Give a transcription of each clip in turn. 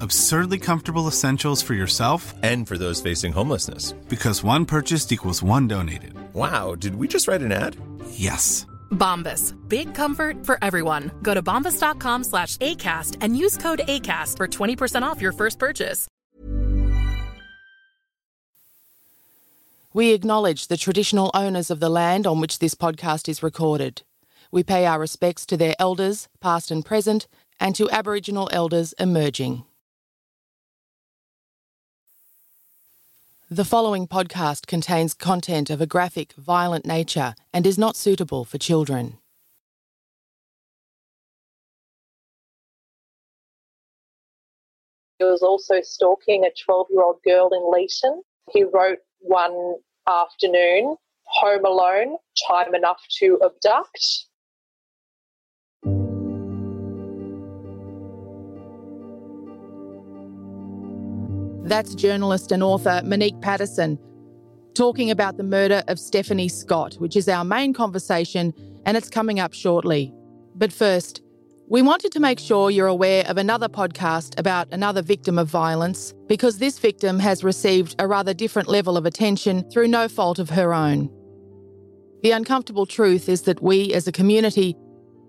Absurdly comfortable essentials for yourself And for those facing homelessness. because one purchased equals one donated. Wow, did we just write an ad? Yes. Bombas. Big comfort for everyone. Go to bombas.com slash ACAST and use code ACAST for 20% off your first purchase. We acknowledge the traditional owners of the land on which this podcast is recorded. We pay our respects to their elders, past and present, and to Aboriginal elders emerging. The following podcast contains content of a graphic, violent nature and is not suitable for children. He was also stalking a 12 year old girl in Leeton. He wrote one afternoon, home alone, time enough to abduct. That's journalist and author Monique Patterson talking about the murder of Stephanie Scott, which is our main conversation, and it's coming up shortly. But first, we wanted to make sure you're aware of another podcast about another victim of violence because this victim has received a rather different level of attention through no fault of her own. The uncomfortable truth is that we as a community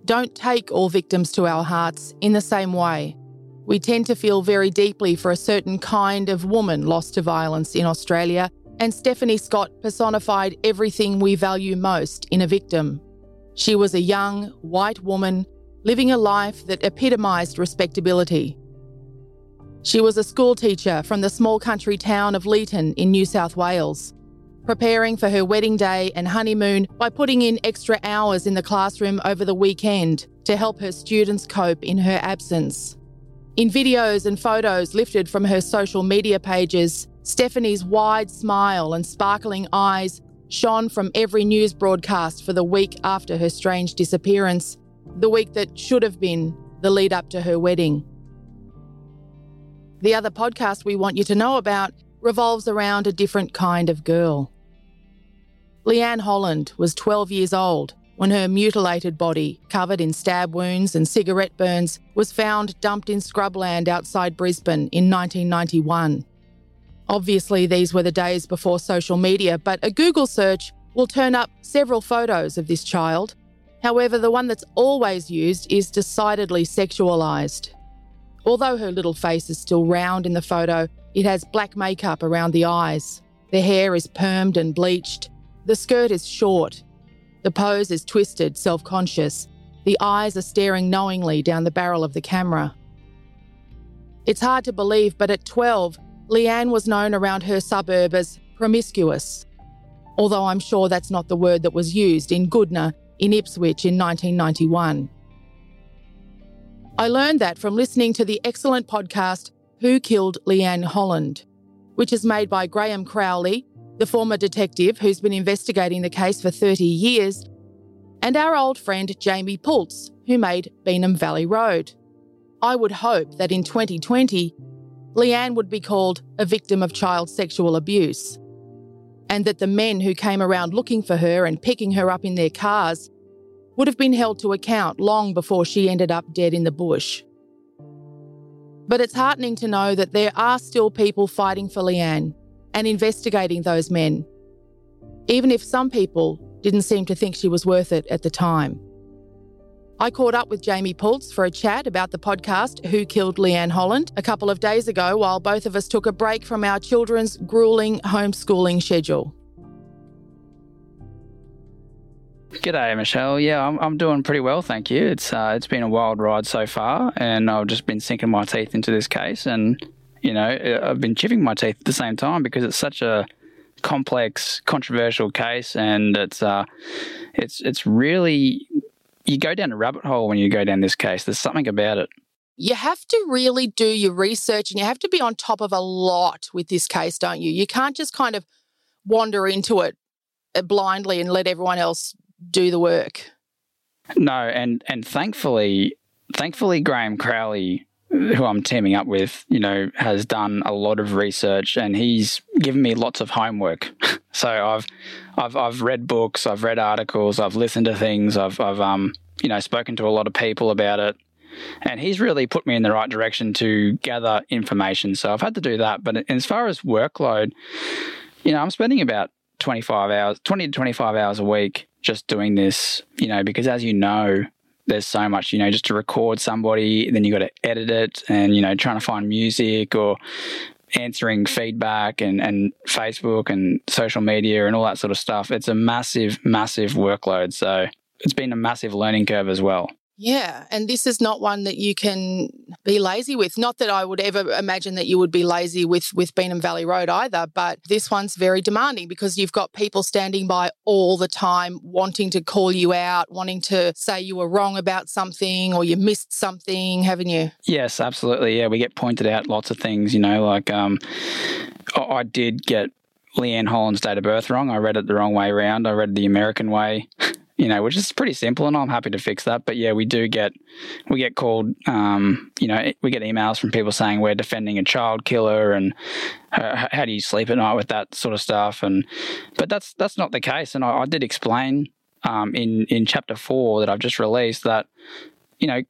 don't take all victims to our hearts in the same way. We tend to feel very deeply for a certain kind of woman lost to violence in Australia, and Stephanie Scott personified everything we value most in a victim. She was a young, white woman living a life that epitomised respectability. She was a schoolteacher from the small country town of Leeton in New South Wales, preparing for her wedding day and honeymoon by putting in extra hours in the classroom over the weekend to help her students cope in her absence. In videos and photos lifted from her social media pages, Stephanie's wide smile and sparkling eyes shone from every news broadcast for the week after her strange disappearance, the week that should have been the lead up to her wedding. The other podcast we want you to know about revolves around a different kind of girl. Leanne Holland was 12 years old when her mutilated body, covered in stab wounds and cigarette burns, was found dumped in scrubland outside Brisbane in 1991. Obviously, these were the days before social media, but a Google search will turn up several photos of this child. However, the one that's always used is decidedly sexualised. Although her little face is still round in the photo, it has black makeup around the eyes. The hair is permed and bleached. The skirt is short. The pose is twisted, self conscious. The eyes are staring knowingly down the barrel of the camera. It's hard to believe, but at 12, Leanne was known around her suburb as promiscuous, although I'm sure that's not the word that was used in Goodna in Ipswich in 1991. I learned that from listening to the excellent podcast Who Killed Leanne Holland, which is made by Graham Crowley, the former detective who's been investigating the case for 30 years, and our old friend Jamie Pultz, who made Beenham Valley Road. I would hope that in 2020, Leanne would be called a victim of child sexual abuse, and that the men who came around looking for her and picking her up in their cars would have been held to account long before she ended up dead in the bush. But it's heartening to know that there are still people fighting for Leanne and investigating those men, even if some people didn't seem to think she was worth it at the time. I caught up with Jamie Pultz for a chat about the podcast Who Killed Leanne Holland a couple of days ago while both of us took a break from our children's grueling homeschooling schedule. G'day, Michelle. Yeah, I'm, I'm doing pretty well, thank you. It's uh, it's been a wild ride so far, and I've just been sinking my teeth into this case, and you know I've been chipping my teeth at the same time because it's such a complex, controversial case, and it's uh, it's it's really you go down a rabbit hole when you go down this case. There's something about it. You have to really do your research and you have to be on top of a lot with this case, don't you? You can't just kind of wander into it uh, blindly and let everyone else do the work. No, and and thankfully, thankfully, Graham Crowley, who I'm teaming up with, you know, has done a lot of research and he's given me lots of homework. so I've I've I've read books, I've read articles, I've listened to things, I've I've um you know spoken to a lot of people about it, and he's really put me in the right direction to gather information. So I've had to do that. But as far as workload, you know, I'm spending about 25 hours, 20 to 25 hours a week just doing this. You know, because as you know, there's so much, you know, just to record somebody, then you got to edit it and, you know, trying to find music or answering feedback and, and Facebook and social media and all that sort of stuff. It's a massive, massive workload. So it's been a massive learning curve as well. Yeah, and this is not one that you can be lazy with. Not that I would ever imagine that you would be lazy with with Beenham Valley Road either, but this one's very demanding because you've got people standing by all the time wanting to call you out, wanting to say you were wrong about something or you missed something, haven't you? Yes, absolutely. Yeah, we get pointed out lots of things, you know, like um I did get Leanne Holland's date of birth wrong. I read it the wrong way around. I read the American way. you know, which is pretty simple, and I'm happy to fix that. But yeah, we do get we get called, um, you know, we get emails from people saying we're defending a child killer, and uh, how do you sleep at night with that sort of stuff? And but that's that's not the case, and I, I did explain um, in in chapter four that I've just released that you know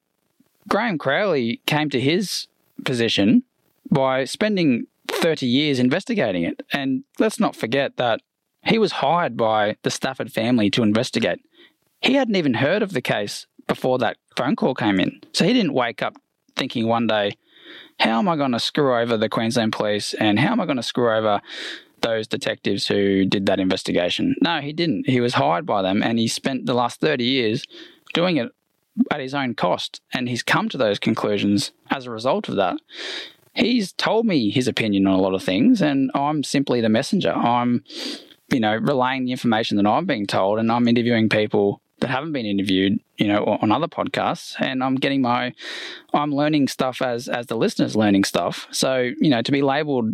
Graham Crowley came to his position by spending 30 years investigating it, and let's not forget that he was hired by the Stafford family to investigate. He hadn't even heard of the case before that phone call came in. So he didn't wake up thinking one day, how am I going to screw over the Queensland police and how am I going to screw over those detectives who did that investigation? No, he didn't. He was hired by them and he spent the last 30 years doing it at his own cost. And he's come to those conclusions as a result of that. He's told me his opinion on a lot of things, and I'm simply the messenger. I'm, you know, relaying the information that I'm being told, and I'm interviewing people that haven't been interviewed, you know, on other podcasts, and I'm getting my, I'm learning stuff as as the listeners learning stuff. So you know, to be labelled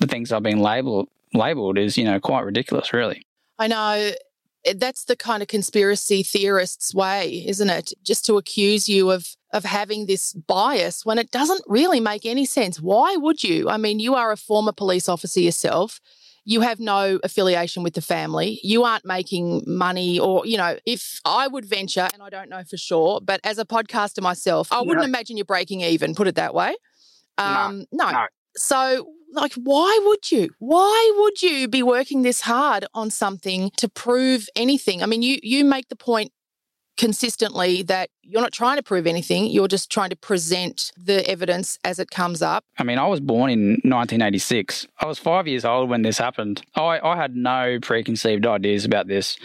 the things I've been labelled labelled is you know quite ridiculous, really. I know that's the kind of conspiracy theorists way, isn't it? Just to accuse you of of having this bias when it doesn't really make any sense. Why would you? I mean, you are a former police officer yourself. You have no affiliation with the family. You aren't making money, or, you know, if I would venture, and I don't know for sure, but as a podcaster myself, I wouldn't imagine you're breaking even, put it that way. Um, no. no. no. So like why would you why would you be working this hard on something to prove anything i mean you you make the point consistently that you're not trying to prove anything you're just trying to present the evidence as it comes up. I mean i was born in 1986 i was five years old when this happened. I, I had no preconceived ideas about this.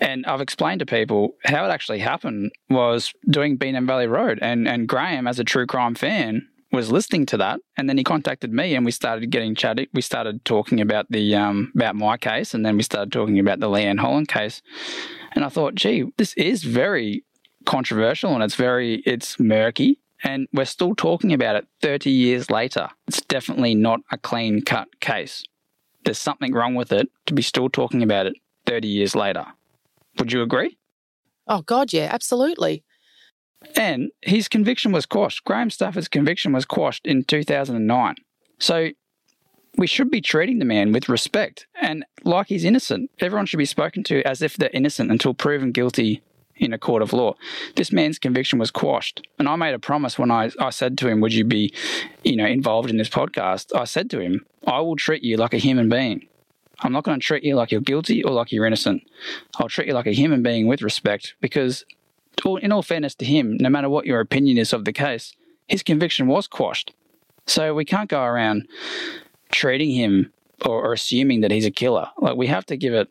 And i've explained to people how it actually happened was doing Beenham Valley Road. And, and graham as a true crime fan was listening to that, and then he contacted me, and we started getting chatty. We started talking about the um, about my case, and then we started talking about the Leanne Holland case. And I thought, gee, this is very controversial, and it's very it's murky, and we're still talking about it 30 years later. It's definitely not a clean cut case. There's something wrong with it to be still talking about it 30 years later. Would you agree? Oh God, yeah, absolutely. And his conviction was quashed. Graham Stafford's conviction was quashed in 2009. So we should be treating the man with respect and like he's innocent. Everyone should be spoken to as if they're innocent until proven guilty in a court of law. This man's conviction was quashed. And I made a promise when I, I said to him, Would you be, you know, involved in this podcast? I said to him, I will treat you like a human being. I'm not going to treat you like you're guilty or like you're innocent. I'll treat you like a human being with respect because in all fairness to him, no matter what your opinion is of the case, his conviction was quashed. So we can't go around treating him or, or assuming that he's a killer. Like we have to give it,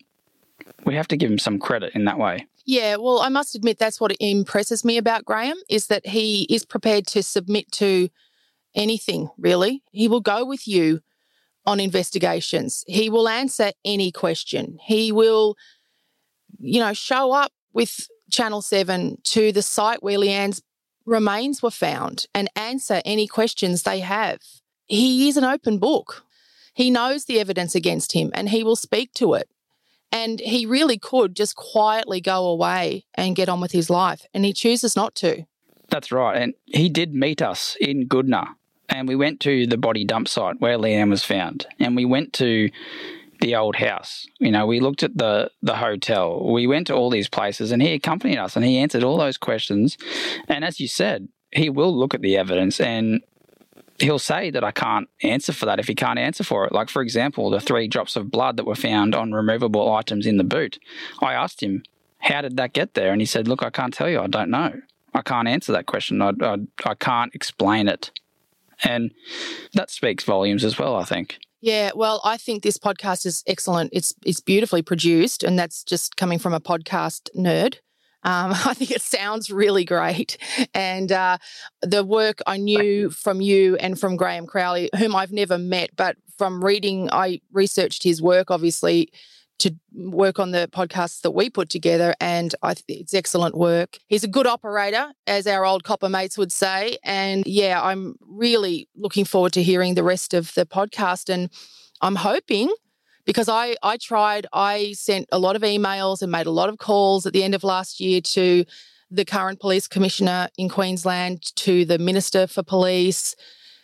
we have to give him some credit in that way. Yeah, well, I must admit that's what impresses me about Graham is that he is prepared to submit to anything, really. He will go with you on investigations. He will answer any question. He will, you know, show up with Channel 7 to the site where Leanne's remains were found and answer any questions they have. He is an open book. He knows the evidence against him and he will speak to it. And he really could just quietly go away and get on with his life. And he chooses not to. That's right. And he did meet us in Goodna. And we went to the body dump site where Leanne was found. And we went to the old house. You know, we looked at the the hotel. We went to all these places, and he accompanied us, and he answered all those questions. And as you said, he will look at the evidence and he'll say that I can't answer for that if he can't answer for it. Like, for example, the three drops of blood that were found on removable items in the boot. I asked him, How did that get there? And he said, Look, I can't tell you. I don't know. I can't answer that question. I, I, I can't explain it. And that speaks volumes as well, I think. Yeah, well, I think this podcast is excellent. It's it's beautifully produced, and that's just coming from a podcast nerd. Um, I think it sounds really great. And uh, the work I knew from you and from Graham Crowley, whom I've never met, but from reading, I researched his work, obviously, to work on the podcasts that we put together. And I think it's excellent work. He's a good operator, as our old copper mates would say. And yeah, I'm really looking forward to hearing the rest of the podcast. And I'm hoping because I, I tried, I sent a lot of emails and made a lot of calls at the end of last year to the current police commissioner in Queensland, to the minister for police,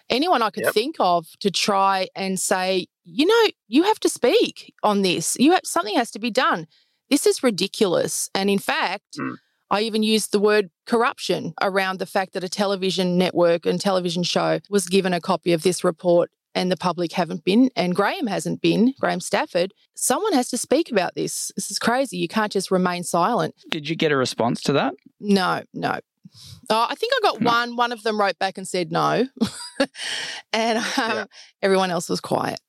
anyone I could yep. think of to try and say, you know, you have to speak on this. You have something has to be done. This is ridiculous. And in fact, mm. I even used the word corruption around the fact that a television network and television show was given a copy of this report and the public haven't been, and Graham hasn't been, Graham Stafford. Someone has to speak about this. This is crazy. You can't just remain silent. Did you get a response to that? No, no. Oh, I think I got no. one. One of them wrote back and said no. and um, yeah. everyone else was quiet.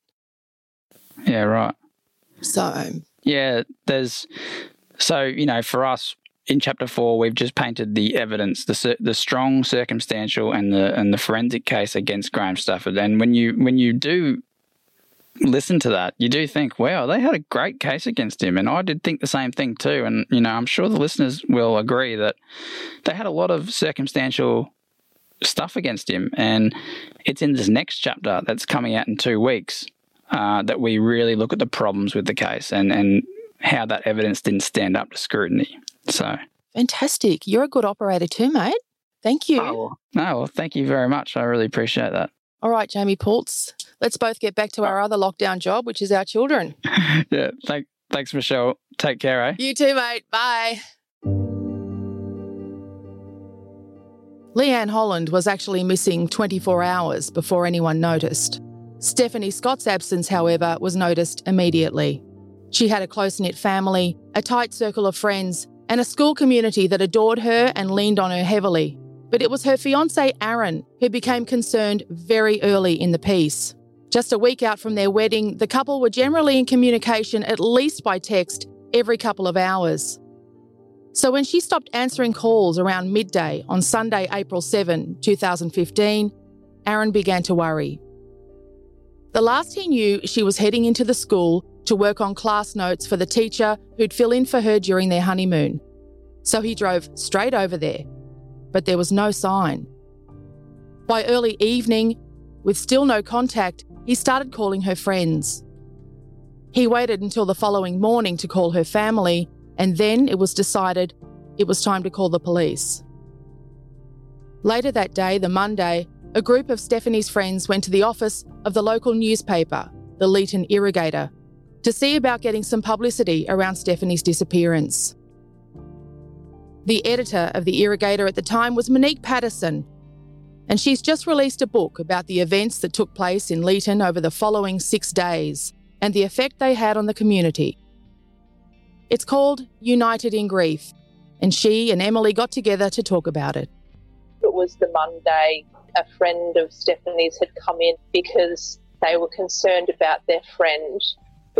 Yeah, right. So, yeah, there's so you know for us in chapter four we've just painted the evidence, the the strong circumstantial and the and the forensic case against Graham Stafford. And when you when you do listen to that, you do think, wow, they had a great case against him. And I did think the same thing too. And, you know, I'm sure the listeners will agree that they had a lot of circumstantial stuff against him. And it's in this next chapter that's coming out in two weeks uh, that we really look at the problems with the case and, and how that evidence didn't stand up to scrutiny. So fantastic. You're a good operator too, mate. Thank you. Oh, no, well, thank you very much. I really appreciate that. All right, Jamie Pultz, let's both get back to our other lockdown job, which is our children. yeah, thank, thanks, Michelle. Take care, eh? You too, mate. Bye. Leanne Holland was actually missing 24 hours before anyone noticed. Stephanie Scott's absence, however, was noticed immediately. She had a close knit family, a tight circle of friends, and a school community that adored her and leaned on her heavily. But it was her fiance, Aaron, who became concerned very early in the piece. Just a week out from their wedding, the couple were generally in communication, at least by text, every couple of hours. So when she stopped answering calls around midday on Sunday, April 7, 2015, Aaron began to worry. The last he knew, she was heading into the school to work on class notes for the teacher who'd fill in for her during their honeymoon. So he drove straight over there, but there was no sign. By early evening, with still no contact, he started calling her friends. He waited until the following morning to call her family and then it was decided it was time to call the police. Later that day, the Monday, a group of Stephanie's friends went to the office of the local newspaper, the Leeton Irrigator, to see about getting some publicity around Stephanie's disappearance. The editor of the Irrigator at the time was Monique Patterson, and she's just released a book about the events that took place in Leeton over the following six days and the effect they had on the community. It's called United in Grief, and she and Emily got together to talk about it. It was the Monday. A friend of Stephanie's had come in because they were concerned about their friend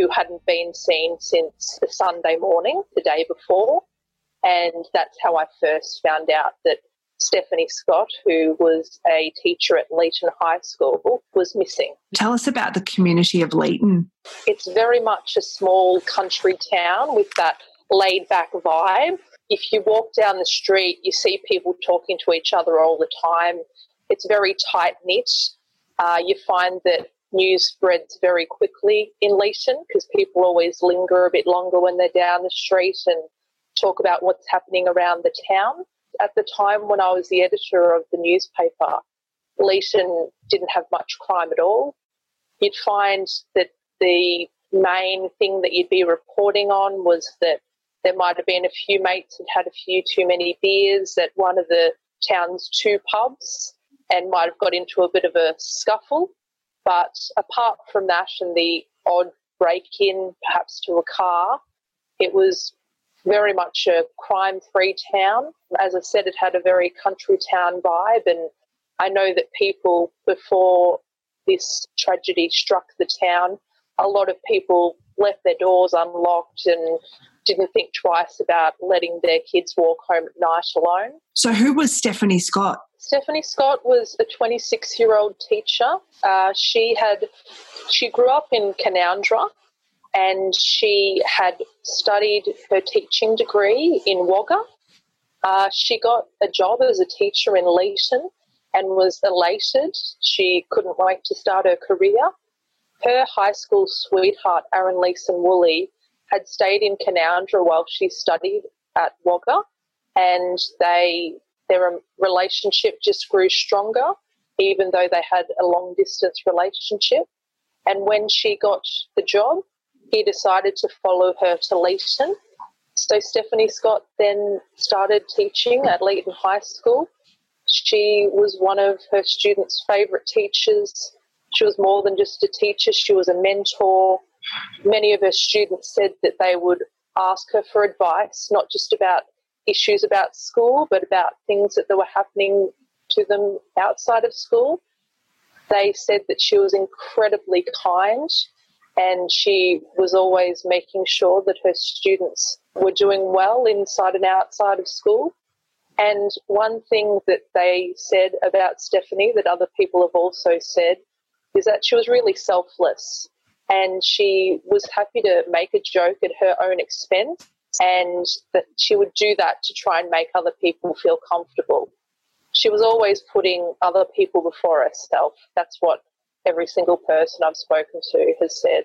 who hadn't been seen since the Sunday morning, the day before. And that's how I first found out that Stephanie Scott, who was a teacher at Leeton High School, was missing. Tell us about the community of Leeton. It's very much a small country town with that laid back vibe. If you walk down the street, you see people talking to each other all the time. It's very tight knit. Uh, you find that news spreads very quickly in Leeton because people always linger a bit longer when they're down the street and talk about what's happening around the town at the time when I was the editor of the newspaper, Leeton didn't have much crime at all. You'd find that the main thing that you'd be reporting on was that there might have been a few mates had had a few too many beers at one of the town's two pubs and might have got into a bit of a scuffle. But apart from that and the odd break in perhaps to a car, it was very much a crime free town. As I said, it had a very country town vibe. And I know that people, before this tragedy struck the town, a lot of people left their doors unlocked and didn't think twice about letting their kids walk home at night alone. So, who was Stephanie Scott? Stephanie Scott was a 26 year old teacher. Uh, she had she grew up in Canowindra and she had studied her teaching degree in Wagga. Uh, she got a job as a teacher in Leeton and was elated. She couldn't wait to start her career. Her high school sweetheart, Aaron Leeson Woolley, had stayed in Canowindra while she studied at Wagga, and they their relationship just grew stronger, even though they had a long distance relationship. And when she got the job, he decided to follow her to Leeton. So Stephanie Scott then started teaching at Leeton High School. She was one of her students' favourite teachers. She was more than just a teacher, she was a mentor. Many of her students said that they would ask her for advice, not just about issues about school, but about things that were happening to them outside of school. They said that she was incredibly kind and she was always making sure that her students were doing well inside and outside of school. And one thing that they said about Stephanie that other people have also said is that she was really selfless and she was happy to make a joke at her own expense and that she would do that to try and make other people feel comfortable. She was always putting other people before herself. That's what every single person I've spoken to has said.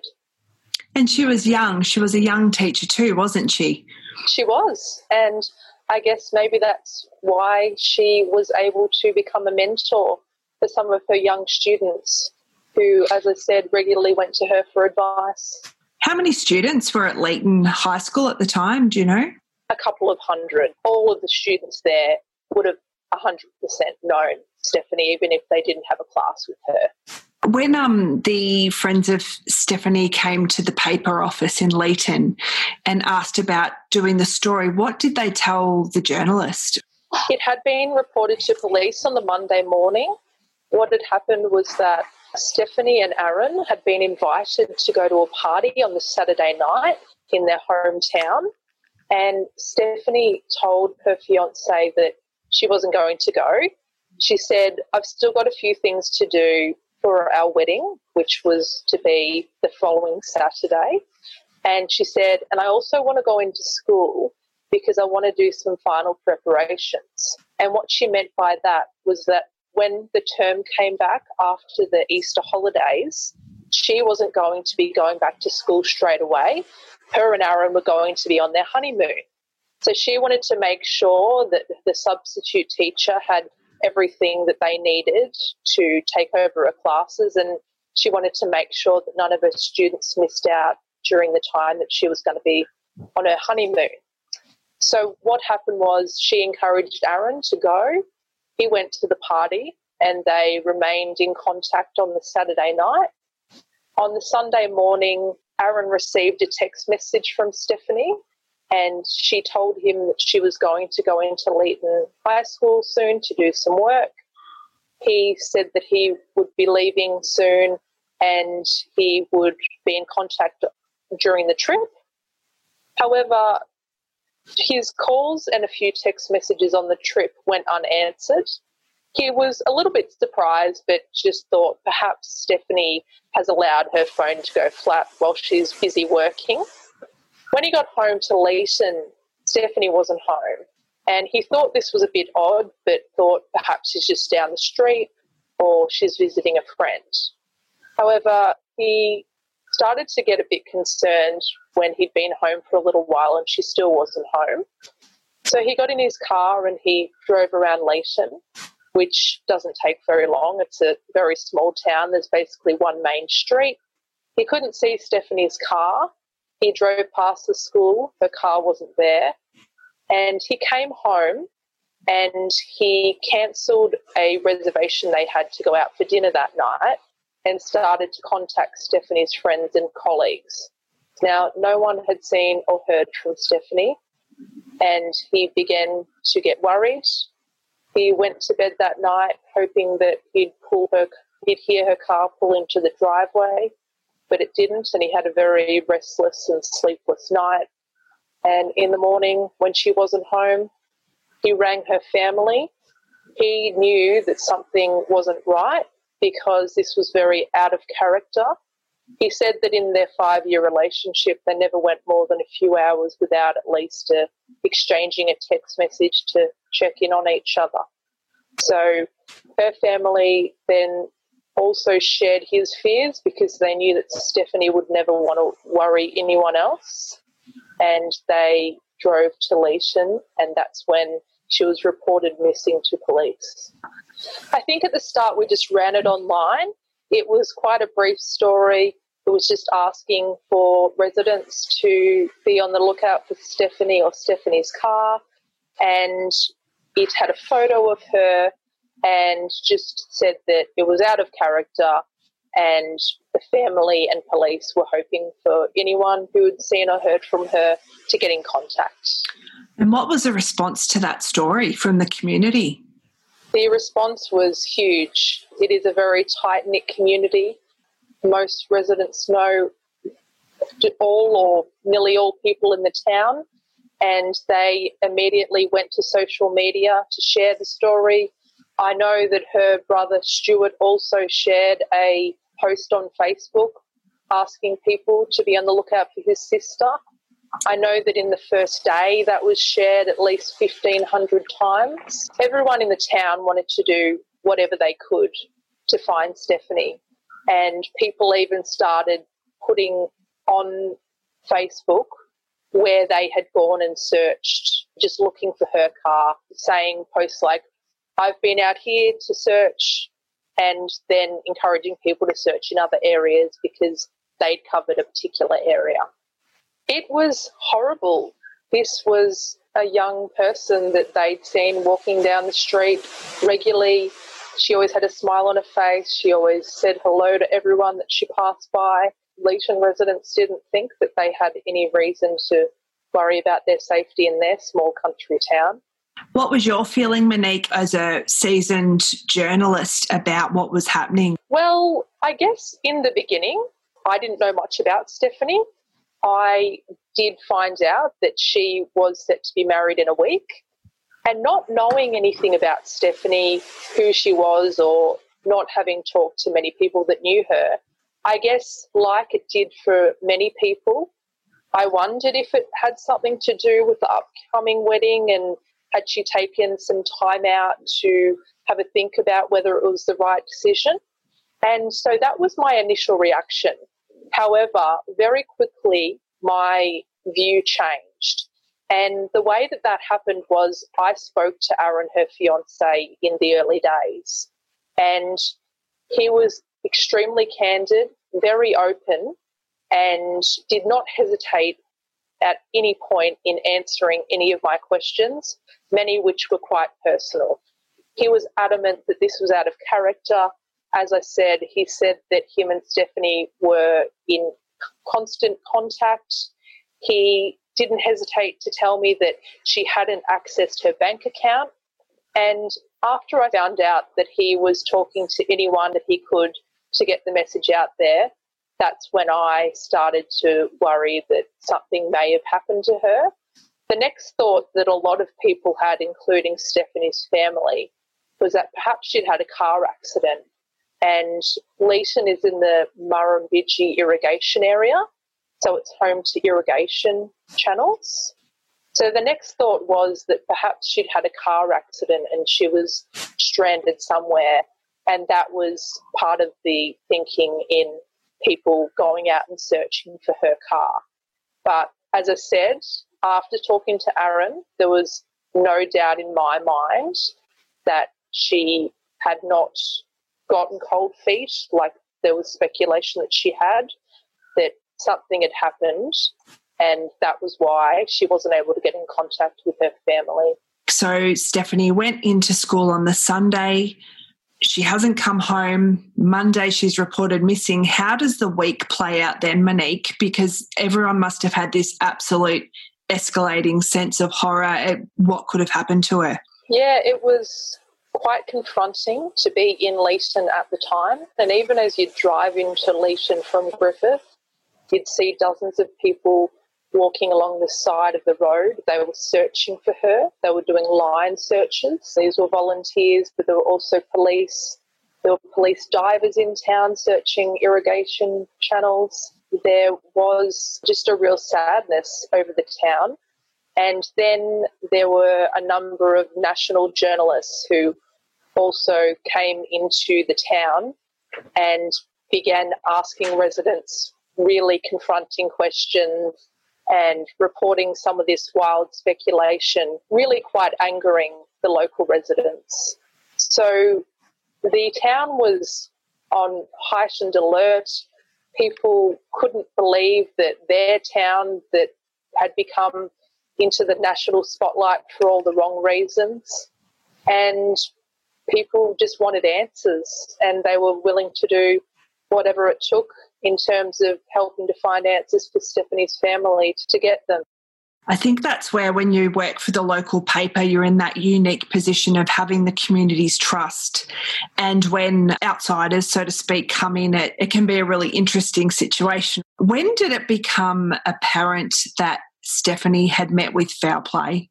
And she was young. She was a young teacher too, wasn't she? She was. And I guess maybe that's why she was able to become a mentor for some of her young students who, as I said, regularly went to her for advice. How many students were at Leeton High School at the time? Do you know? A couple of hundred. All of the students there would have 100% known Stephanie, even if they didn't have a class with her. When um, the friends of Stephanie came to the paper office in Leeton and asked about doing the story, what did they tell the journalist? It had been reported to police on the Monday morning. What had happened was that Stephanie and Aaron had been invited to go to a party on the Saturday night in their hometown. And Stephanie told her fiance that she wasn't going to go. She said, I've still got a few things to do for our wedding, which was to be the following Saturday. And she said, and I also want to go into school because I want to do some final preparations. And what she meant by that was that when the term came back after the Easter holidays, she wasn't going to be going back to school straight away. Her and Aaron were going to be on their honeymoon. So she wanted to make sure that the substitute teacher had everything that they needed to take over her classes, and she wanted to make sure that none of her students missed out during the time that she was going to be on her honeymoon. So what happened was she encouraged Aaron to go. He went to the party and they remained in contact on the Saturday night. On the Sunday morning, Aaron received a text message from Stephanie and she told him that she was going to go into Leeton High School soon to do some work. He said that he would be leaving soon and he would be in contact during the trip. However, his calls and a few text messages on the trip went unanswered. He was a little bit surprised, but just thought perhaps Stephanie has allowed her phone to go flat while she's busy working. When he got home to Leeton, Stephanie wasn't home. And he thought this was a bit odd, but thought perhaps she's just down the street or she's visiting a friend. However, he started to get a bit concerned when he'd been home for a little while and she still wasn't home. So he got in his car and he drove around Leeton, which doesn't take very long. It's a very small town. There's basically one main street. He couldn't see Stephanie's car. He drove past the school. Her car wasn't there. And he came home and he cancelled a reservation they had to go out for dinner that night and started to contact Stephanie's friends and colleagues. Now, no one had seen or heard from Stephanie, and he began to get worried. He went to bed that night hoping that he'd pull her, he'd hear her car pull into the driveway, but it didn't, and he had a very restless and sleepless night. And in the morning, when she wasn't home, he rang her family. He knew that something wasn't right because this was very out of character. He said that in their five year relationship, they never went more than a few hours without at least uh, exchanging a text message to check in on each other. So her family then also shared his fears because they knew that Stephanie would never want to worry anyone else. And they drove to Leeton, and that's when she was reported missing to police. I think at the start we just ran it online. It was quite a brief story. It was just asking for residents to be on the lookout for Stephanie or Stephanie's car. And it had a photo of her and just said that it was out of character and the family and police were hoping for anyone who had seen or heard from her to get in contact. And what was the response to that story from the community? The response was huge. It is a very tight knit community. Most residents know all or nearly all people in the town, and they immediately went to social media to share the story. I know that her brother Stuart also shared a post on Facebook asking people to be on the lookout for his sister. I know that in the first day that was shared at least 1,500 times. Everyone in the town wanted to do whatever they could to find Stephanie. And people even started putting on Facebook where they had gone and searched, just looking for her car, saying posts like, I've been out here to search, and then encouraging people to search in other areas because they'd covered a particular area. It was horrible. This was a young person that they'd seen walking down the street regularly. She always had a smile on her face. She always said hello to everyone that she passed by. Leeton residents didn't think that they had any reason to worry about their safety in their small country town. What was your feeling, Monique, as a seasoned journalist about what was happening? Well, I guess in the beginning, I didn't know much about Stephanie. I did find out that she was set to be married in a week. And not knowing anything about Stephanie, who she was, or not having talked to many people that knew her, I guess, like it did for many people, I wondered if it had something to do with the upcoming wedding and had she taken some time out to have a think about whether it was the right decision. And so that was my initial reaction. However, very quickly, my view changed. And the way that that happened was I spoke to Aaron, her fiance, in the early days. And he was extremely candid, very open, and did not hesitate at any point in answering any of my questions, many which were quite personal. He was adamant that this was out of character. As I said, he said that him and Stephanie were in constant contact. He didn't hesitate to tell me that she hadn't accessed her bank account. And after I found out that he was talking to anyone that he could to get the message out there, that's when I started to worry that something may have happened to her. The next thought that a lot of people had, including Stephanie's family, was that perhaps she'd had a car accident. And Leeton is in the Murrumbidgee irrigation area, so it's home to irrigation channels. So the next thought was that perhaps she'd had a car accident and she was stranded somewhere. And that was part of the thinking in people going out and searching for her car. But as I said, after talking to Aaron, there was no doubt in my mind that she had not gotten cold feet, like there was speculation that she had, that something had happened, and that was why she wasn't able to get in contact with her family. So Stephanie went into school on the Sunday she hasn't come home. Monday, she's reported missing. How does the week play out then, Monique? Because everyone must have had this absolute escalating sense of horror at what could have happened to her. Yeah, it was quite confronting to be in Leeton at the time. And even as you drive into Leeton from Griffith, you'd see dozens of people walking along the side of the road. They were searching for her. They were doing line searches. These were volunteers, but there were also police. There were police divers in town searching irrigation channels. There was just a real sadness over the town. And then there were a number of national journalists who also came into the town and began asking residents really confronting questions and reporting some of this wild speculation, really quite angering the local residents. So the town was on heightened alert. People couldn't believe that their town that had become into the national spotlight for all the wrong reasons. And people just wanted answers and they were willing to do whatever it took in terms of helping to find answers for Stephanie's family to get them. I think that's where, when you work for the local paper, you're in that unique position of having the community's trust. And when outsiders, so to speak, come in, it, it can be a really interesting situation. When did it become apparent that Stephanie had met with foul play?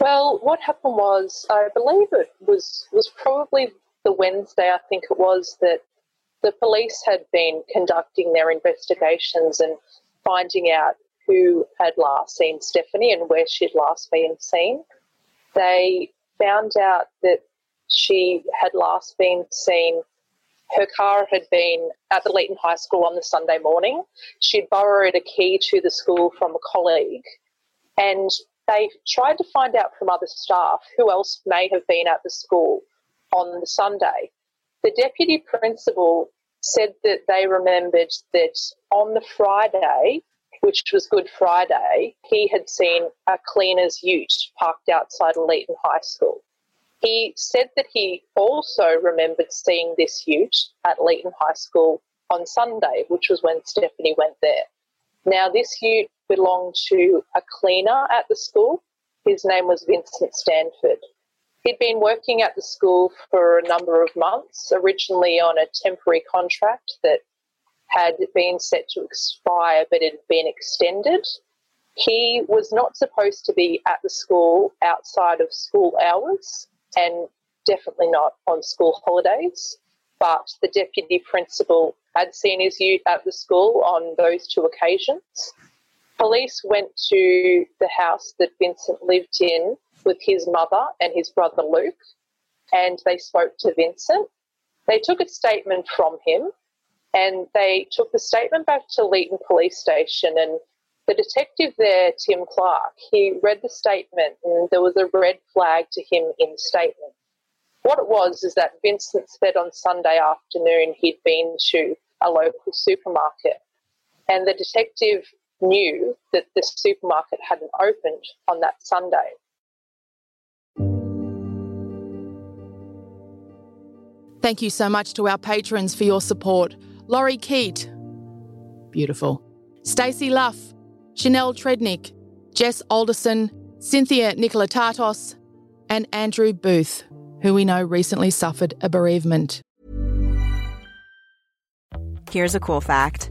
Well, what happened was, I believe it was was probably the Wednesday. I think it was that the police had been conducting their investigations and finding out who had last seen Stephanie and where she'd last been seen. They found out that she had last been seen. Her car had been at the Leeton High School on the Sunday morning. She'd borrowed a key to the school from a colleague, and they tried to find out from other staff who else may have been at the school on the Sunday. The deputy principal said that they remembered that on the Friday, which was Good Friday, he had seen a cleaner's ute parked outside Leeton High School. He said that he also remembered seeing this ute at Leeton High School on Sunday, which was when Stephanie went there. Now, this ute belonged to a cleaner at the school. His name was Vincent Stanford. He'd been working at the school for a number of months, originally on a temporary contract that had been set to expire but had been extended. He was not supposed to be at the school outside of school hours and definitely not on school holidays. But the deputy principal had seen his youth at the school on those two occasions. Police went to the house that Vincent lived in with his mother and his brother Luke, and they spoke to Vincent. They took a statement from him, and they took the statement back to Leeton Police Station. And the detective there, Tim Clark, he read the statement, and there was a red flag to him in the statement. What it was is that Vincent said on Sunday afternoon he'd been to a local supermarket, and the detective knew that the supermarket hadn't opened on that Sunday. Thank you so much to our patrons for your support. Laurie Keat, beautiful. Stacey Luff, Chanel Trednick, Jess Alderson, Cynthia Nicolatatos, and Andrew Booth, who we know recently suffered a bereavement. Here's a cool fact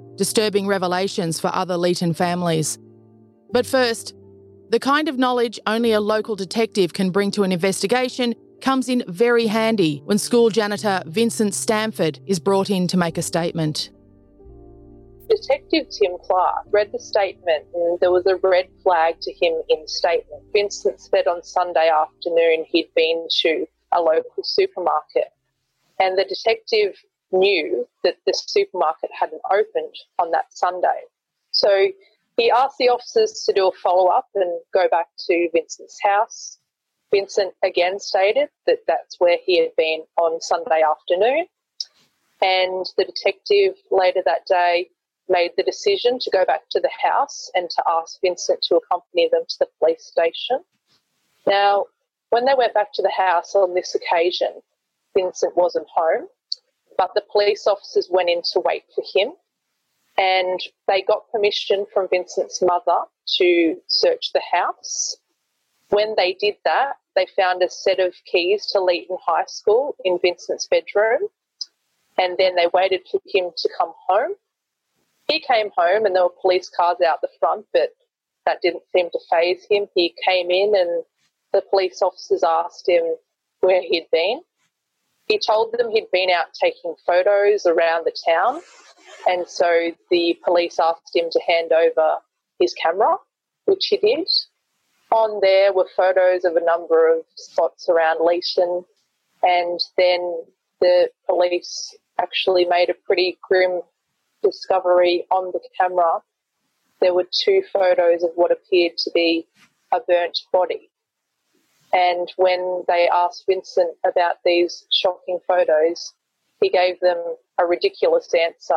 disturbing revelations for other Leeton families. But first, the kind of knowledge only a local detective can bring to an investigation comes in very handy when school janitor Vincent Stanford is brought in to make a statement. Detective Tim Clark read the statement and there was a red flag to him in the statement. Vincent said on Sunday afternoon he'd been to a local supermarket and the detective knew that the supermarket hadn't opened on that Sunday. So he asked the officers to do a follow up and go back to Vincent's house. Vincent again stated that that's where he had been on Sunday afternoon. And the detective later that day made the decision to go back to the house and to ask Vincent to accompany them to the police station. Now, when they went back to the house on this occasion, Vincent wasn't home but the police officers went in to wait for him and they got permission from Vincent's mother to search the house. When they did that, they found a set of keys to Leeton High School in Vincent's bedroom, and then they waited for him to come home. He came home, and there were police cars out the front, but that didn't seem to faze him. He came in, and the police officers asked him where he'd been. He told them he'd been out taking photos around the town, and so the police asked him to hand over his camera, which he did. On there were photos of a number of spots around Leeton, and then the police actually made a pretty grim discovery on the camera. There were two photos of what appeared to be a burnt body. And when they asked Vincent about these shocking photos, he gave them a ridiculous answer.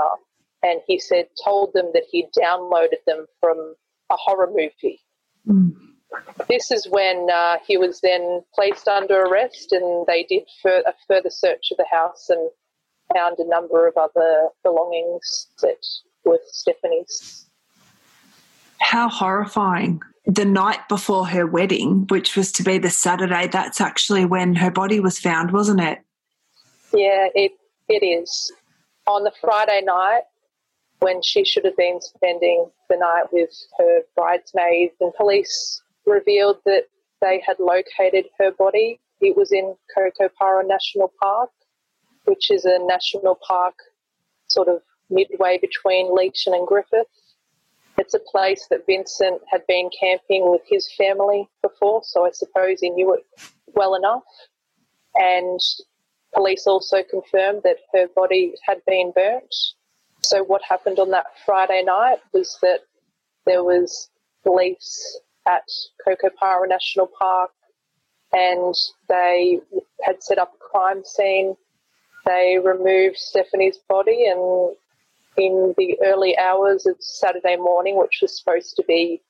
And he said, told them that he downloaded them from a horror movie. Mm. This is when uh, he was then placed under arrest, and they did fur- a further search of the house and found a number of other belongings that were Stephanie's. How horrifying. The night before her wedding, which was to be the Saturday, that's actually when her body was found, wasn't it? Yeah, it, it is. On the Friday night, when she should have been spending the night with her bridesmaids, and police revealed that they had located her body. It was in Cocoparra National Park, which is a national park sort of midway between Leeton and Griffith. It's a place that Vincent had been camping with his family before, so I suppose he knew it well enough. And police also confirmed that her body had been burnt. So, what happened on that Friday night was that there was police at Cocoparra National Park and they had set up a crime scene. They removed Stephanie's body and in the early hours of Saturday morning, which was supposed to be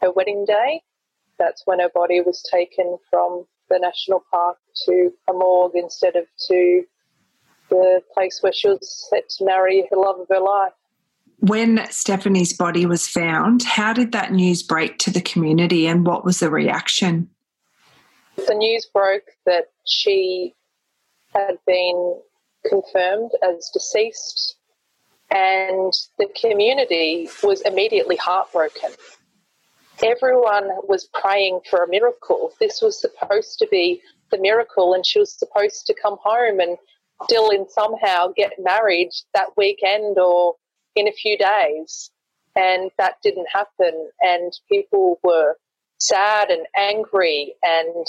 her wedding day, that's when her body was taken from the national park to a morgue instead of to the place where she was set to marry the love of her life. When Stephanie's body was found, how did that news break to the community and what was the reaction? The news broke that she had been confirmed as deceased, and the community was immediately heartbroken. Everyone was praying for a miracle. This was supposed to be the miracle, and she was supposed to come home and still and somehow get married that weekend or in a few days. And that didn't happen. And people were sad and angry and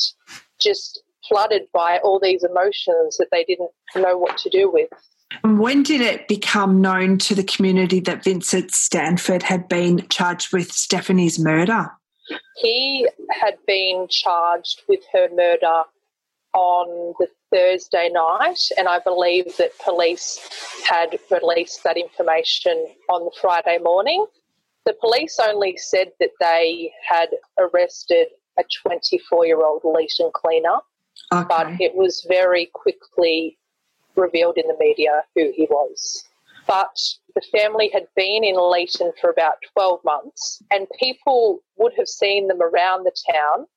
just flooded by all these emotions that they didn't know what to do with. When did it become known to the community that Vincent Stanford had been charged with Stephanie's murder? He had been charged with her murder on the Thursday night, and I believe that police had released that information on the Friday morning. The police only said that they had arrested a 24 year old Leeton cleaner, okay. but it was very quickly revealed in the media who he was. But the family had been in Leeton for about 12 months, and people would have seen them around the town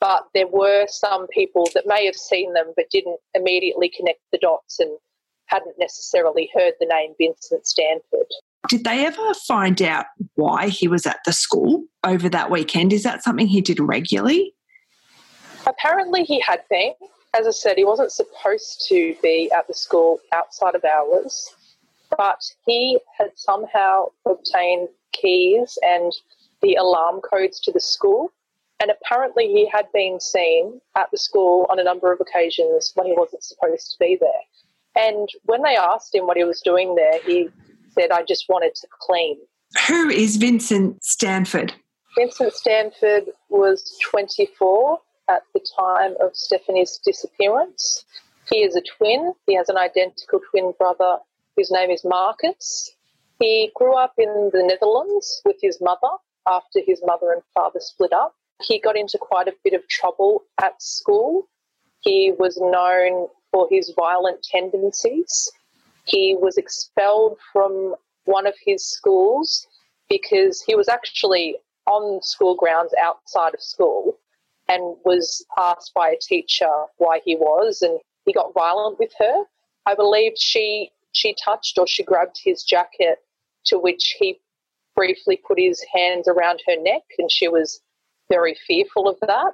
but there were some people that may have seen them but didn't immediately connect the dots and hadn't necessarily heard the name Vincent Stanford. Did they ever find out why he was at the school over that weekend? Is that something he did regularly? Apparently, he had been. As I said, he wasn't supposed to be at the school outside of hours, but he had somehow obtained keys and the alarm codes to the school and apparently, he had been seen at the school on a number of occasions when he wasn't supposed to be there. And when they asked him what he was doing there, he said, I just wanted to clean. Who is Vincent Stanford? Vincent Stanford was 24 at the time of Stephanie's disappearance. He is a twin. He has an identical twin brother whose name is Marcus. He grew up in the Netherlands with his mother after his mother and father split up. He got into quite a bit of trouble at school. He was known for his violent tendencies. He was expelled from one of his schools because he was actually on school grounds outside of school and was asked by a teacher why he was, and he got violent with her. I believe she she touched or she grabbed his jacket, to which he briefly put his hands around her neck, and she was very fearful of that.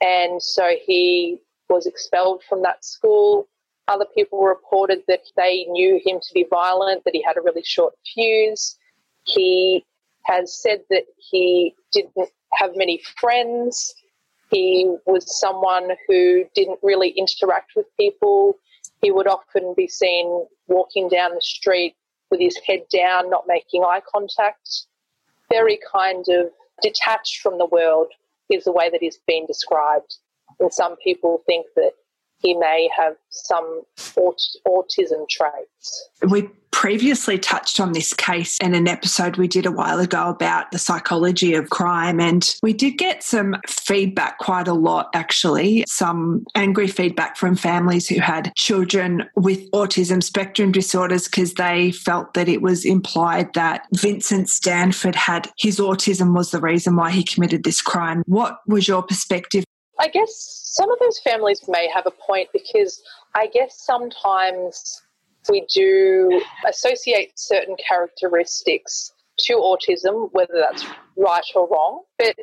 And so he was expelled from that school. Other people reported that they knew him to be violent, that he had a really short fuse. He has said that he didn't have many friends. He was someone who didn't really interact with people. He would often be seen walking down the street with his head down, not making eye contact. Very kind of detached from the world is the way that he's been described. And some people think that he may have some aut- autism traits. We previously touched on this case in an episode we did a while ago about the psychology of crime, and we did get some feedback quite a lot, actually. Some angry feedback from families who had children with autism spectrum disorders because they felt that it was implied that Vincent Stanford had his autism was the reason why he committed this crime. What was your perspective? I guess some of those families may have a point because I guess sometimes we do associate certain characteristics to autism, whether that's right or wrong. But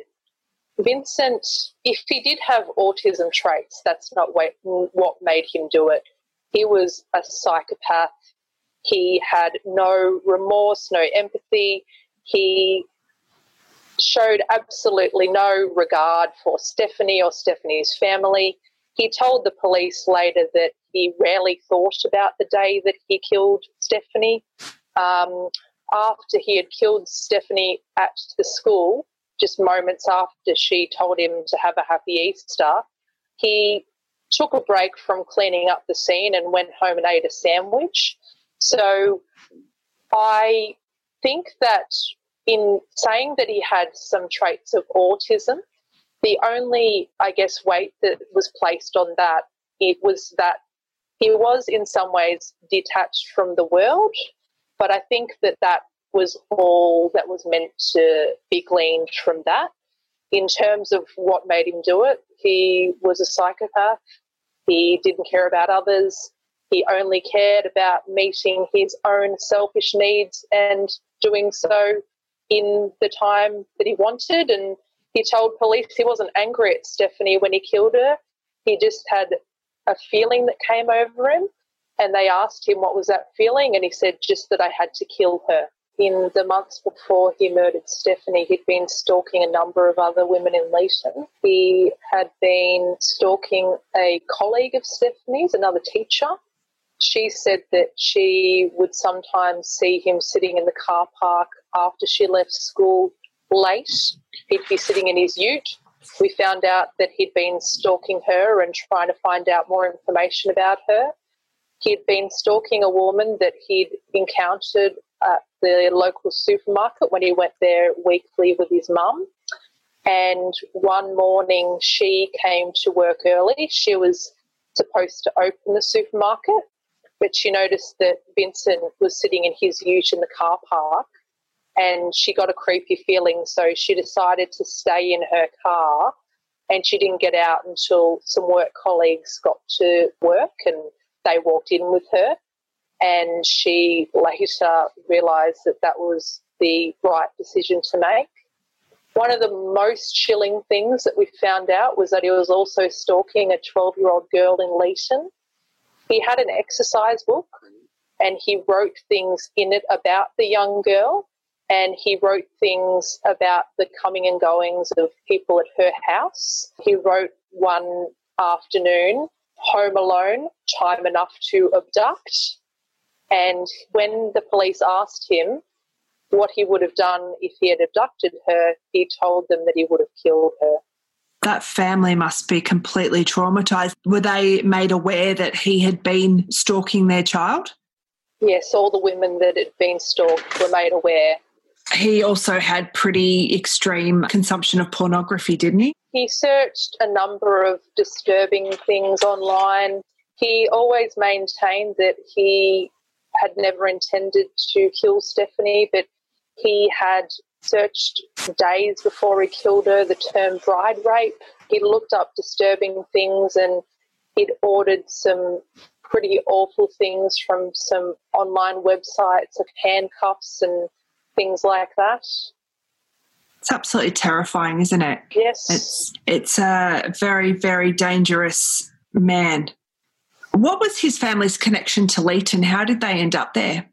Vincent, if he did have autism traits, that's not what made him do it. He was a psychopath. He had no remorse, no empathy. He showed absolutely no regard for Stephanie or Stephanie's family. He told the police later that he rarely thought about the day that he killed Stephanie. Um, after he had killed Stephanie at the school, just moments after she told him to have a happy Easter, he took a break from cleaning up the scene and went home and ate a sandwich. So I think that in saying that he had some traits of autism, the only, I guess, weight that was placed on that it was that he was in some ways detached from the world, but I think that that was all that was meant to be gleaned from that. In terms of what made him do it, he was a psychopath. He didn't care about others. He only cared about meeting his own selfish needs and doing so in the time that he wanted. And he told police he wasn't angry at Stephanie when he killed her. He just had a feeling that came over him. And they asked him what was that feeling, and he said just that I had to kill her. In the months before he murdered Stephanie, he'd been stalking a number of other women in Leeton. He had been stalking a colleague of Stephanie's, another teacher, she said that she would sometimes see him sitting in the car park after she left school late. He'd be sitting in his ute. We found out that he'd been stalking her and trying to find out more information about her. He'd been stalking a woman that he'd encountered at the local supermarket when he went there weekly with his mum. And one morning she came to work early. She was supposed to open the supermarket but she noticed that Vincent was sitting in his ute in the car park and she got a creepy feeling. So she decided to stay in her car and she didn't get out until some work colleagues got to work and they walked in with her. And she later realised that that was the right decision to make. One of the most chilling things that we found out was that he was also stalking a 12 year old girl in Leeton he had an exercise book and he wrote things in it about the young girl and he wrote things about the coming and goings of people at her house. He wrote one afternoon, home alone, time enough to abduct. And when the police asked him what he would have done if he had abducted her, he told them that he would have killed her that family must be completely traumatized. Were they made aware that he had been stalking their child? Yes, all the women that had been stalked were made aware. He also had pretty extreme consumption of pornography, didn't he? He searched a number of disturbing things online. He always maintained that he had never intended to kill Stephanie, but he had searched days before he killed her the term bride rape. he looked up disturbing things and he'd ordered some pretty awful things from some online websites of handcuffs and things like that. It's absolutely terrifying, isn't it? Yes. It's it's a very very dangerous man. What was his family's connection to Leeton? How did they end up there?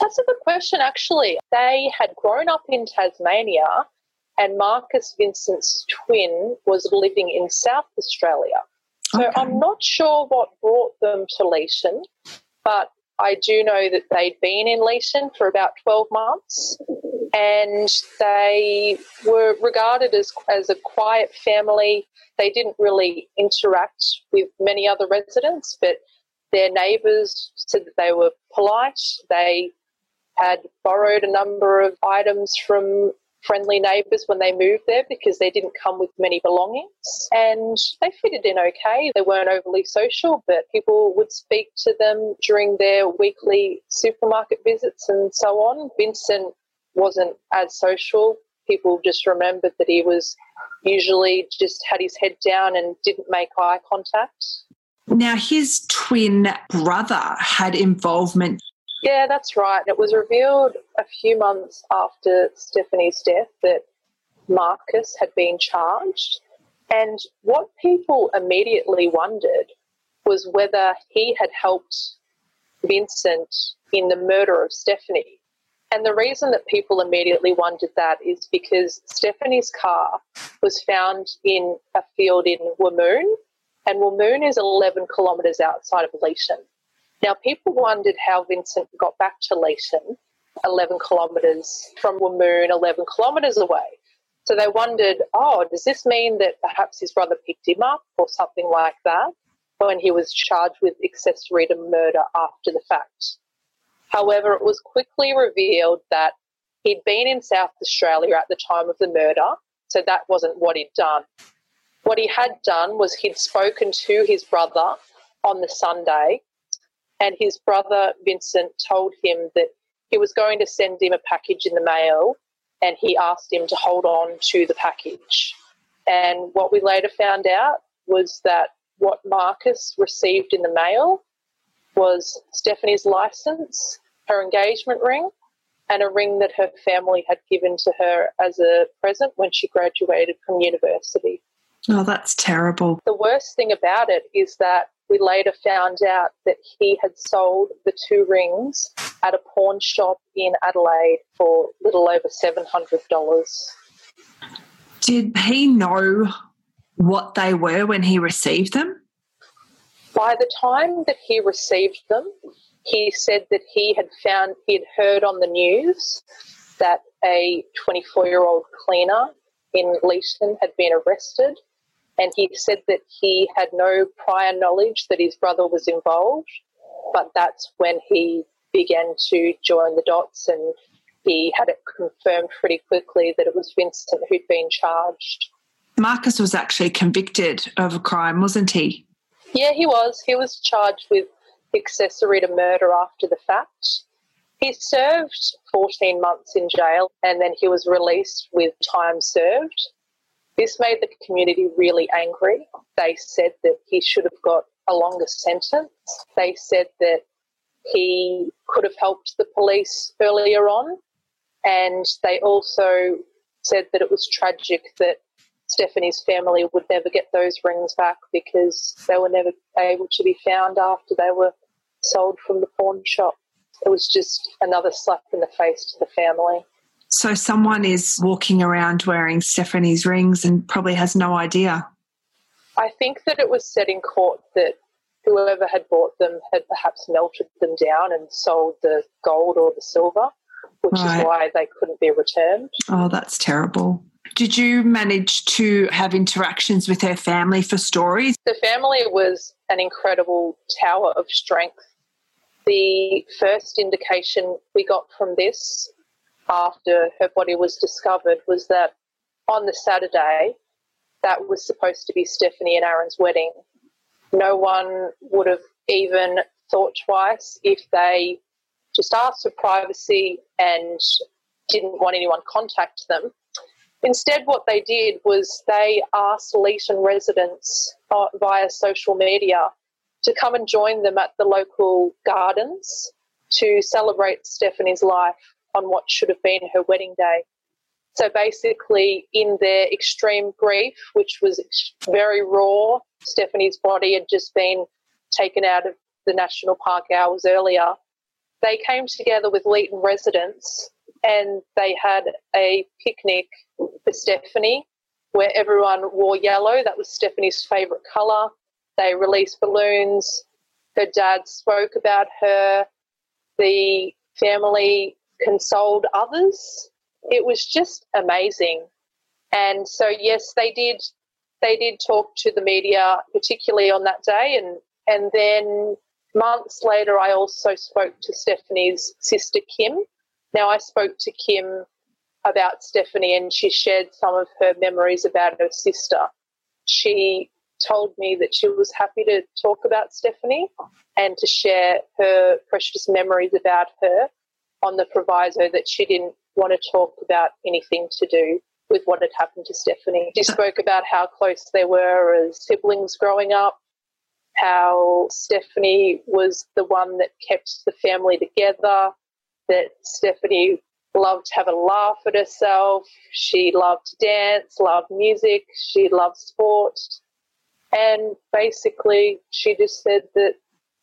That's a good question, actually. They had grown up in Tasmania, and Marcus Vincent's twin was living in South Australia. So okay. I'm not sure what brought them to Leeton, but I do know that they'd been in Leeton for about 12 months and they were regarded as, as a quiet family. They didn't really interact with many other residents, but their neighbours said that they were polite. They had borrowed a number of items from friendly neighbours when they moved there because they didn't come with many belongings and they fitted in okay. They weren't overly social, but people would speak to them during their weekly supermarket visits and so on. Vincent wasn't as social. People just remembered that he was usually just had his head down and didn't make eye contact. Now, his twin brother had involvement yeah, that's right. It was revealed a few months after Stephanie's death that Marcus had been charged. And what people immediately wondered was whether he had helped Vincent in the murder of Stephanie. And the reason that people immediately wondered that is because Stephanie's car was found in a field in Wamoon, and Wamoon is 11 kilometres outside of Leeton. Now, people wondered how Vincent got back to Leeton, 11 kilometres from Wamoon, 11 kilometres away. So they wondered, oh, does this mean that perhaps his brother picked him up or something like that when he was charged with accessory to murder after the fact? However, it was quickly revealed that he'd been in South Australia at the time of the murder, so that wasn't what he'd done. What he had done was he'd spoken to his brother on the Sunday and his brother Vincent told him that he was going to send him a package in the mail and he asked him to hold on to the package. And what we later found out was that what Marcus received in the mail was Stephanie's license, her engagement ring, and a ring that her family had given to her as a present when she graduated from university. Oh, that's terrible. The worst thing about it is that we later found out that he had sold the two rings at a pawn shop in Adelaide for a little over $700. Did he know what they were when he received them? By the time that he received them, he said that he had found, he had heard on the news that a 24 year old cleaner in Leeton had been arrested and he said that he had no prior knowledge that his brother was involved, but that's when he began to join the dots and he had it confirmed pretty quickly that it was Vincent who'd been charged. Marcus was actually convicted of a crime, wasn't he? Yeah, he was. He was charged with accessory to murder after the fact. He served 14 months in jail and then he was released with time served. This made the community really angry. They said that he should have got a longer sentence. They said that he could have helped the police earlier on. And they also said that it was tragic that Stephanie's family would never get those rings back because they were never able to be found after they were sold from the pawn shop. It was just another slap in the face to the family. So someone is walking around wearing Stephanie's rings and probably has no idea. I think that it was said in court that whoever had bought them had perhaps melted them down and sold the gold or the silver, which right. is why they couldn't be returned. Oh, that's terrible. Did you manage to have interactions with her family for stories? The family was an incredible tower of strength. The first indication we got from this after her body was discovered was that on the Saturday, that was supposed to be Stephanie and Aaron's wedding. No one would have even thought twice if they just asked for privacy and didn't want anyone contact them. Instead, what they did was they asked Leeton residents uh, via social media to come and join them at the local gardens to celebrate Stephanie's life on what should have been her wedding day. So basically, in their extreme grief, which was very raw, Stephanie's body had just been taken out of the national park hours earlier. They came together with Leeton residents and they had a picnic for Stephanie where everyone wore yellow. That was Stephanie's favourite colour. They released balloons. Her dad spoke about her. The family consoled others. It was just amazing. And so, yes, they did. They did talk to the media, particularly on that day, and and then months later, I also spoke to Stephanie's sister Kim. Now, I spoke to Kim about Stephanie, and she shared some of her memories about her sister. She told me that she was happy to talk about Stephanie and to share her precious memories about her on the proviso that she didn't want to talk about anything to do with what had happened to Stephanie. She spoke about how close they were as siblings growing up, how Stephanie was the one that kept the family together, that Stephanie loved to have a laugh at herself, she loved to dance, loved music, she loved sport. And basically, she just said that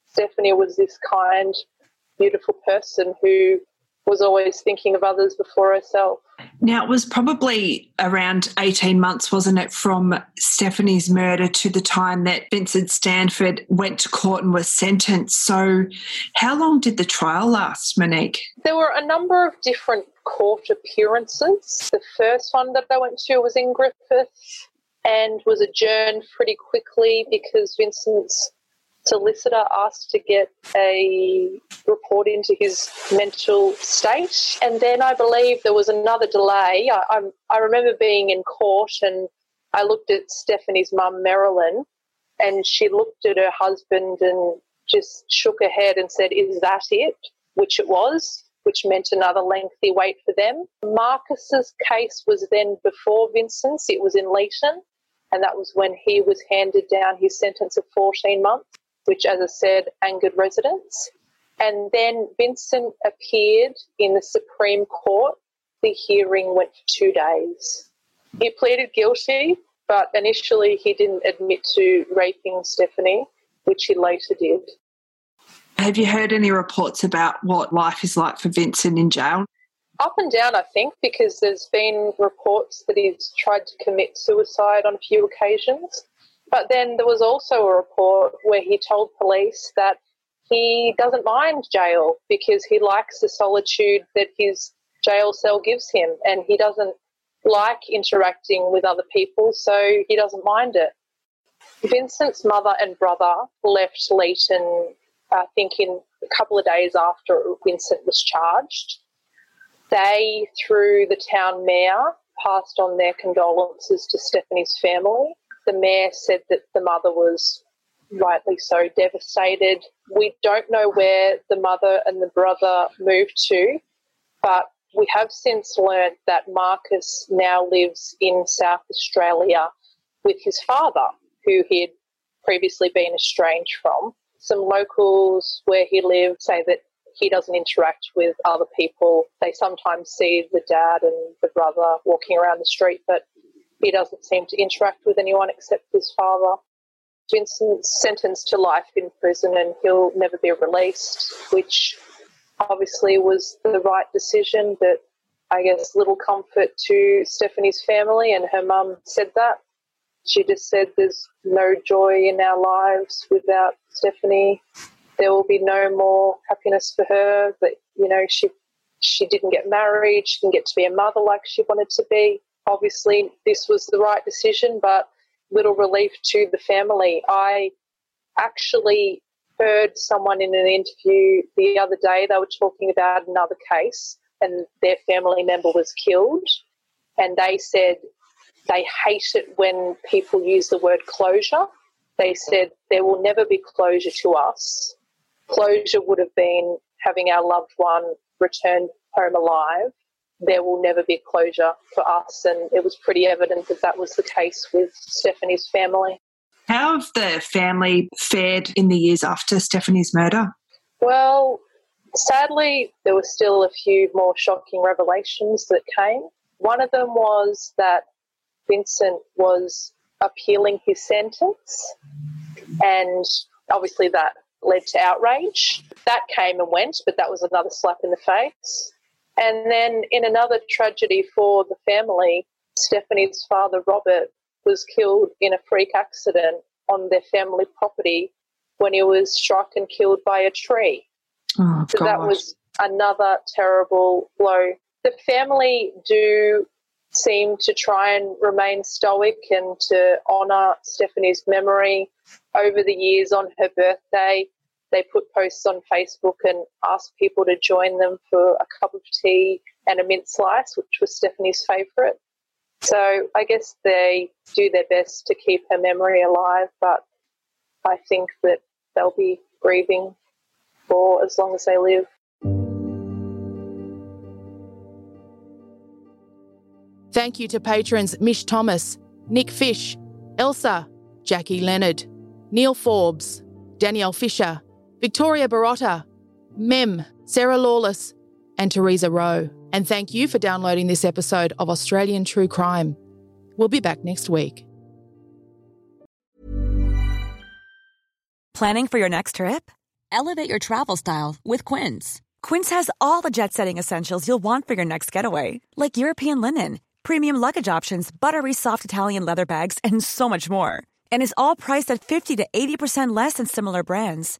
Stephanie was this kind, beautiful person who was always thinking of others before herself. Now, it was probably around 18 months, wasn't it, from Stephanie's murder to the time that Vincent Stanford went to court and was sentenced. So, how long did the trial last, Monique? There were a number of different court appearances. The first one that I went to was in Griffith and was adjourned pretty quickly because Vincent's solicitor asked to get a report into his mental state. And then I believe there was another delay. I, I, I remember being in court and I looked at Stephanie's mum, Merrilyn, and she looked at her husband and just shook her head and said, Is that it? Which it was, which meant another lengthy wait for them. Marcus's case was then before Vincent's, it was in Leeton, and that was when he was handed down his sentence of 14 months which, as I said, angered residents. And then Vincent appeared in the Supreme Court. The hearing went for two days. He pleaded guilty, but initially he didn't admit to raping Stephanie, which he later did. Have you heard any reports about what life is like for Vincent in jail? Up and down, I think, because there's been reports that he's tried to commit suicide on a few occasions. But then there was also a report where he told police that he doesn't mind jail because he likes the solitude that his jail cell gives him and he doesn't like interacting with other people, so he doesn't mind it. Vincent's mother and brother left Leeton, I think, in a couple of days after Vincent was charged. They, through the town mayor, passed on their condolences to Stephanie's family the mayor said that the mother was rightly so devastated. We don't know where the mother and the brother moved to, but we have since learned that Marcus now lives in South Australia with his father, who he had previously been estranged from. Some locals where he lives say that he doesn't interact with other people. They sometimes see the dad and the brother walking around the street, but he doesn't seem to interact with anyone except his father. Vincent's sentenced to life in prison and he'll never be released, which obviously was the right decision, but I guess little comfort to Stephanie's family, and her mum said that. She just said there's no joy in our lives without Stephanie. There will be no more happiness for her. That you know she she didn't get married, she didn't get to be a mother like she wanted to be obviously this was the right decision, but little relief to the family. I actually heard someone in an interview the other day, they were talking about another case and their family member was killed. And they said they hate it when people use the word closure. They said there will never be closure to us. Closure would have been having our loved one returned home alive there will never be closure for us. And it was pretty evident that that was the case with Stephanie's family. How have the family fared in the years after Stephanie's murder? Well, sadly, there were still a few more shocking revelations that came. One of them was that Vincent was appealing his sentence, and obviously that led to outrage. That came and went, but that was another slap in the face. And then, in another tragedy for the family, Stephanie's father, Robert, was killed in a freak accident on their family property when he was struck and killed by a tree. Oh, so that was another terrible blow. The family do seem to try and remain stoic and to honour Stephanie's memory. Over the years, on her birthday, they put posts on Facebook and asked people to join them for a cup of tea and a mint slice, which was Stephanie's favourite. So I guess they do their best to keep her memory alive, but I think that they'll be grieving for as long as they live. Thank you to patrons Mish Thomas, Nick Fish, Elsa, Jackie Leonard, Neil Forbes, Danielle Fisher, Victoria Barotta, Mem, Sarah Lawless, and Teresa Rowe. And thank you for downloading this episode of Australian True Crime. We'll be back next week. Planning for your next trip? Elevate your travel style with Quince. Quince has all the jet setting essentials you'll want for your next getaway, like European linen, premium luggage options, buttery soft Italian leather bags, and so much more. And is all priced at 50 to 80% less than similar brands.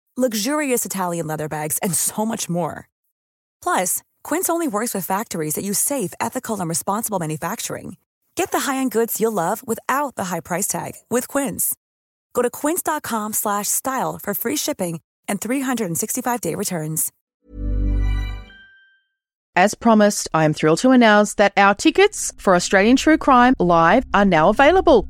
luxurious Italian leather bags, and so much more. Plus, Quince only works with factories that use safe, ethical, and responsible manufacturing. Get the high-end goods you'll love without the high price tag with Quince. Go to quince.com/style for free shipping and 365-day returns. As promised, I am thrilled to announce that our tickets for Australian True Crime Live are now available.